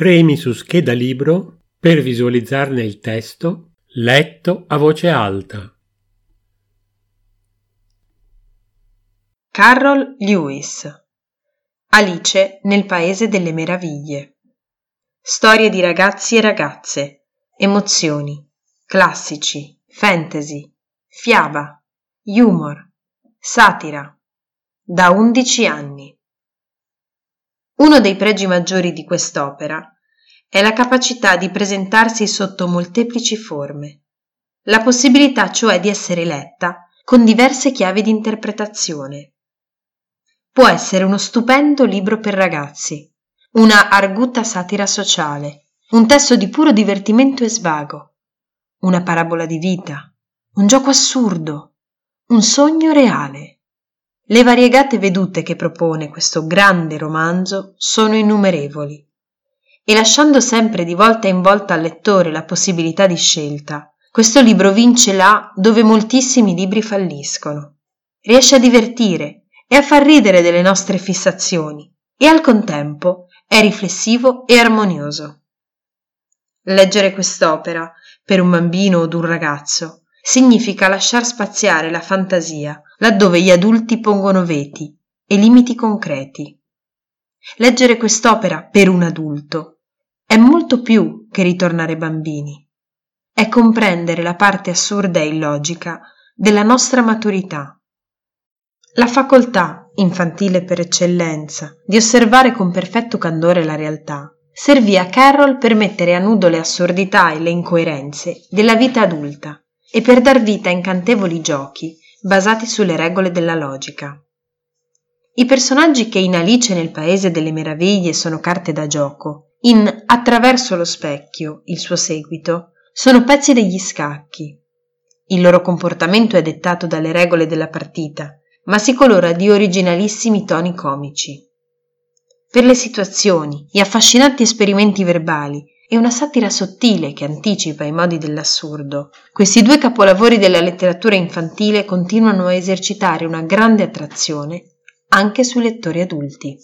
Premi su scheda libro per visualizzarne il testo letto a voce alta. Carroll Lewis. Alice nel Paese delle Meraviglie. Storie di ragazzi e ragazze, emozioni, classici, fantasy, fiaba, humor, satira. Da undici anni. Uno dei pregi maggiori di quest'opera è la capacità di presentarsi sotto molteplici forme, la possibilità cioè di essere letta con diverse chiavi di interpretazione. Può essere uno stupendo libro per ragazzi, una arguta satira sociale, un testo di puro divertimento e svago, una parabola di vita, un gioco assurdo, un sogno reale. Le variegate vedute che propone questo grande romanzo sono innumerevoli e lasciando sempre di volta in volta al lettore la possibilità di scelta, questo libro vince là dove moltissimi libri falliscono. Riesce a divertire e a far ridere delle nostre fissazioni e al contempo è riflessivo e armonioso. Leggere quest'opera per un bambino o un ragazzo significa lasciar spaziare la fantasia laddove gli adulti pongono veti e limiti concreti. Leggere quest'opera per un adulto è molto più che ritornare bambini. È comprendere la parte assurda e illogica della nostra maturità. La facoltà, infantile per eccellenza, di osservare con perfetto candore la realtà, servì a Carroll per mettere a nudo le assurdità e le incoerenze della vita adulta e per dar vita a incantevoli giochi basati sulle regole della logica. I personaggi che in Alice nel Paese delle Meraviglie sono carte da gioco, in Attraverso lo specchio, il suo seguito, sono pezzi degli scacchi. Il loro comportamento è dettato dalle regole della partita, ma si colora di originalissimi toni comici. Per le situazioni, gli affascinanti esperimenti verbali e una satira sottile che anticipa i modi dell'assurdo. Questi due capolavori della letteratura infantile continuano a esercitare una grande attrazione anche sui lettori adulti.